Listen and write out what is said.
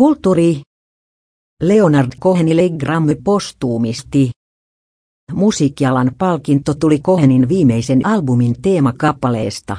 Kulttuuri. Leonard Cohenille Grammy postuumisti. Musiikkialan palkinto tuli Cohenin viimeisen albumin teemakappaleesta.